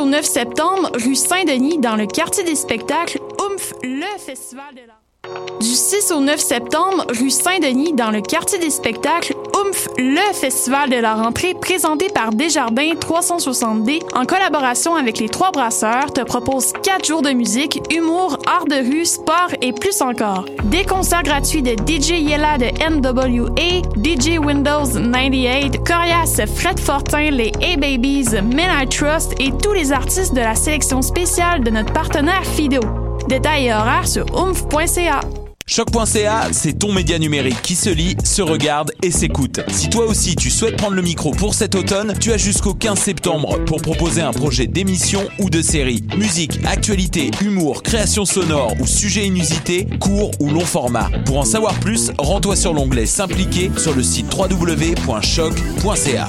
au 9 septembre, rue Saint-Denis, dans le quartier des spectacles, Oomph, le festival de l'art. Du 6 au 9 septembre, rue Saint-Denis, dans le quartier des spectacles, Oomph, le festival de la rentrée présenté par Desjardins 360D en collaboration avec les trois brasseurs te propose 4 jours de musique, humour, art de rue, sport et plus encore. Des concerts gratuits de DJ Yella de NWA, DJ Windows 98, Corias, Fred Fortin, les A-Babies, Men I Trust et tous les artistes de la sélection spéciale de notre partenaire Fido. Détails et horaires sur oomph.ca. Choc.ca, c'est ton média numérique qui se lit, se regarde et s'écoute. Si toi aussi tu souhaites prendre le micro pour cet automne, tu as jusqu'au 15 septembre pour proposer un projet d'émission ou de série. Musique, actualité, humour, création sonore ou sujet inusité, court ou long format. Pour en savoir plus, rends-toi sur l'onglet S'impliquer sur le site www.choc.ca.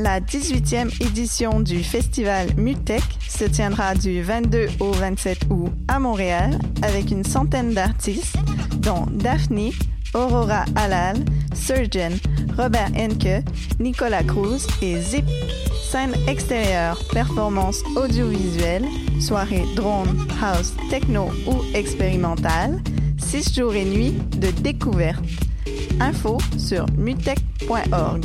La 18e édition du festival Mutech se tiendra du 22 au 27 août à Montréal avec une centaine d'artistes dont Daphne, Aurora Halal, Surgeon, Robert Henke, Nicolas Cruz et Zip. Scène extérieure, performance audiovisuelle, soirée drone, house, techno ou expérimentale, 6 jours et nuits de découverte. Info sur mutech.org.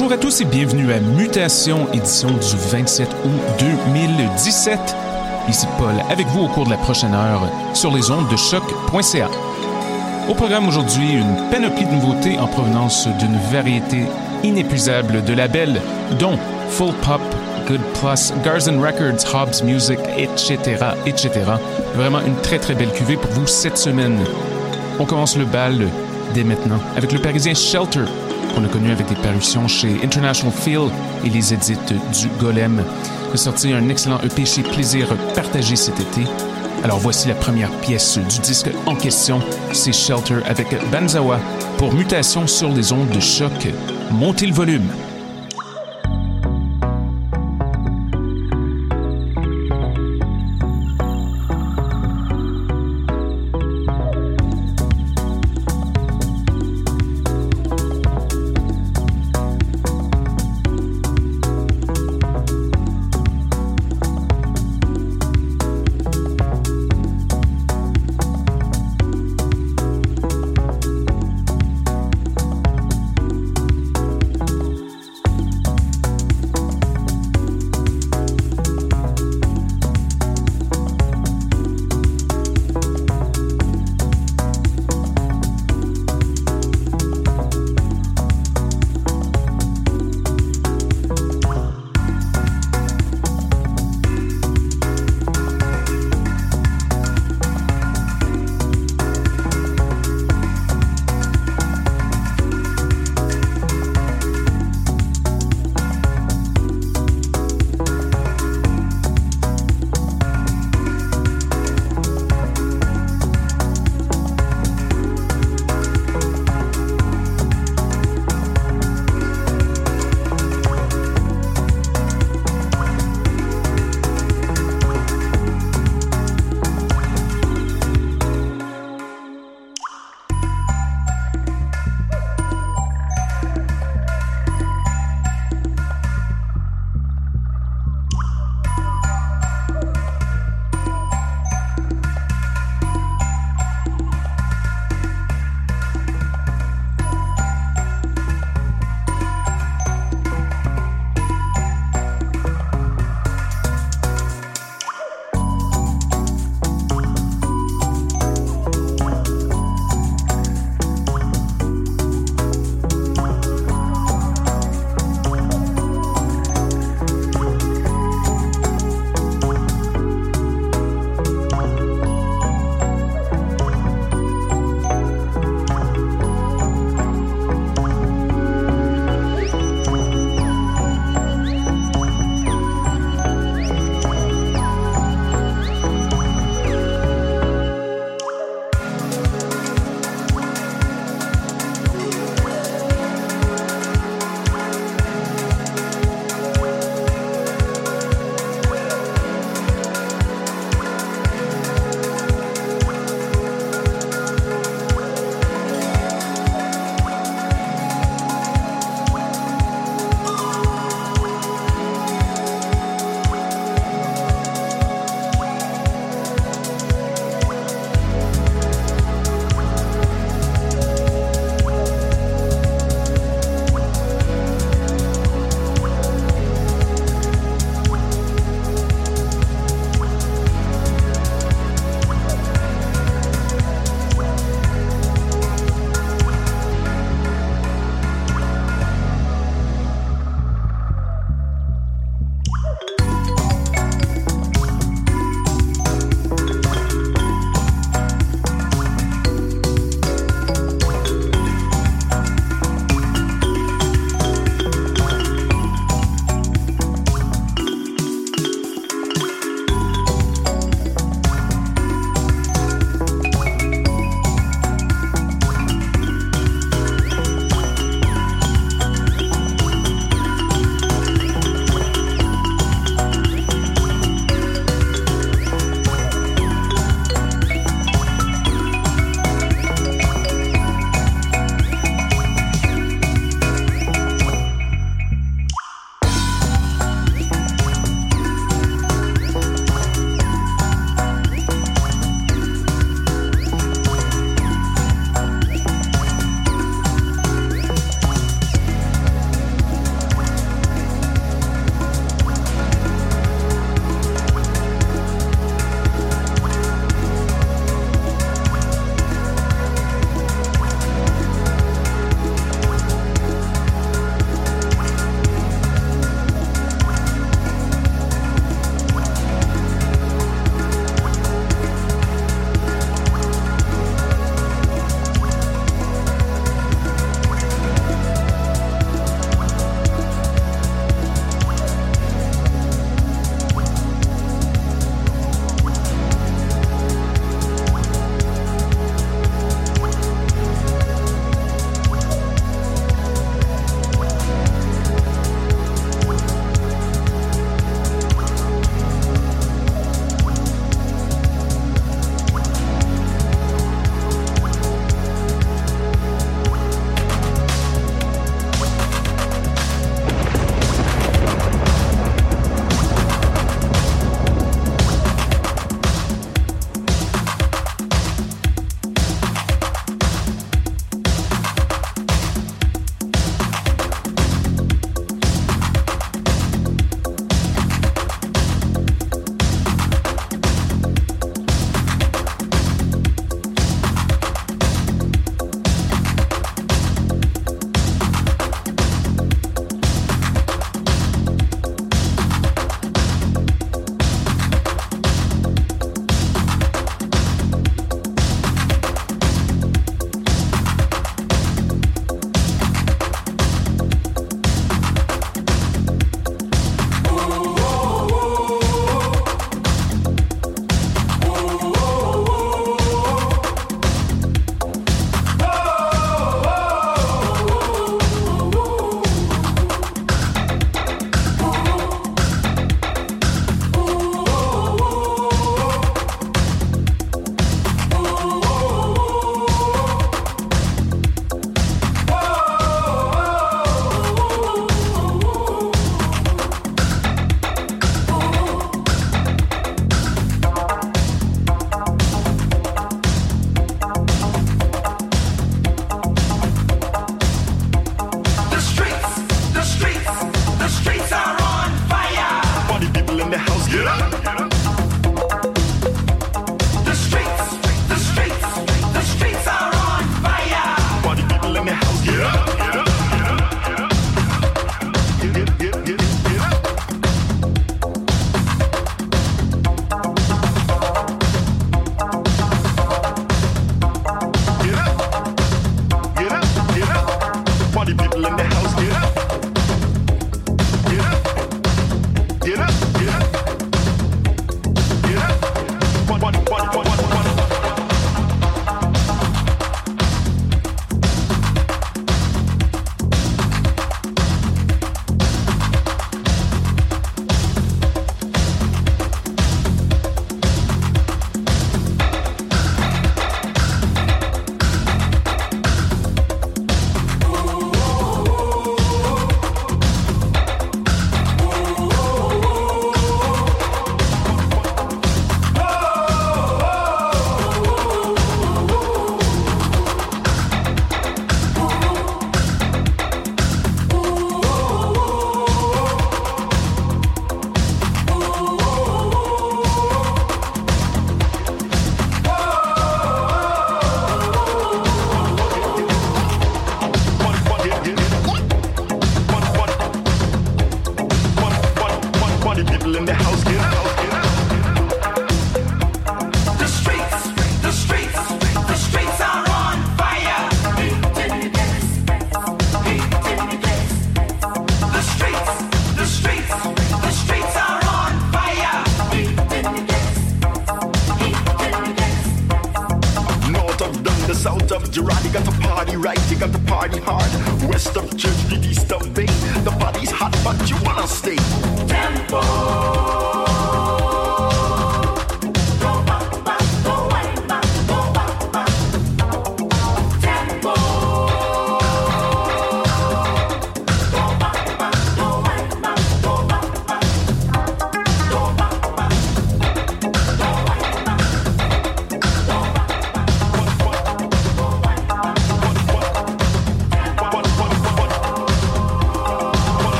Bonjour à tous et bienvenue à Mutation, édition du 27 août 2017. Ici Paul avec vous au cours de la prochaine heure sur les ondes de choc.ca. Au programme aujourd'hui, une panoplie de nouveautés en provenance d'une variété inépuisable de labels, dont Full Pop, Good Plus, Garzen Records, Hobbs Music, etc., etc. Vraiment une très très belle cuvée pour vous cette semaine. On commence le bal dès maintenant avec le parisien Shelter, qu'on a connu avec des parutions chez International Feel et les édits du Golem. Il sorti un excellent EP chez Plaisir partagé cet été. Alors voici la première pièce du disque en question, c'est Shelter avec Banzawa pour mutation sur les ondes de choc. Montez le volume.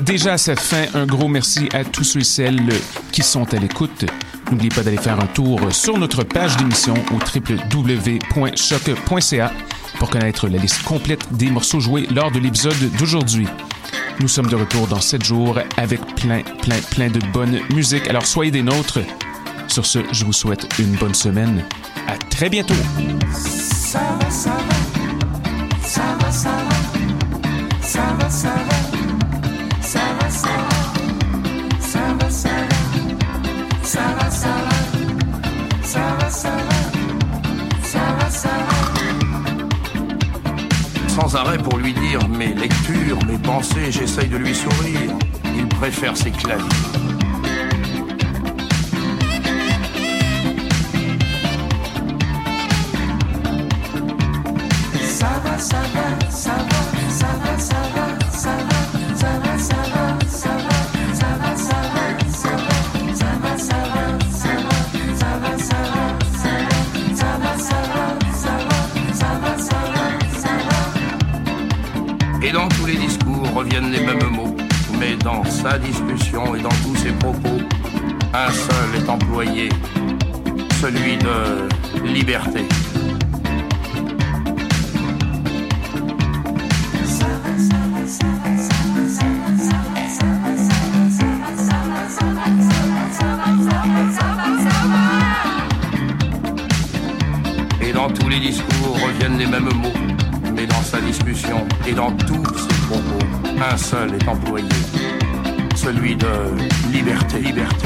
déjà à sa fin. Un gros merci à tous ceux et celles qui sont à l'écoute. N'oubliez pas d'aller faire un tour sur notre page d'émission au www.choc.ca pour connaître la liste complète des morceaux joués lors de l'épisode d'aujourd'hui. Nous sommes de retour dans 7 jours avec plein, plein, plein de bonne musique. Alors soyez des nôtres. Sur ce, je vous souhaite une bonne semaine. À très bientôt. Sans arrêt pour lui dire mes lectures, mes pensées, j'essaye de lui sourire. Il préfère ses claviers. Et dans tous les discours reviennent les mêmes mots, mais dans sa discussion et dans tous ses propos, un seul est employé, celui de liberté, liberté.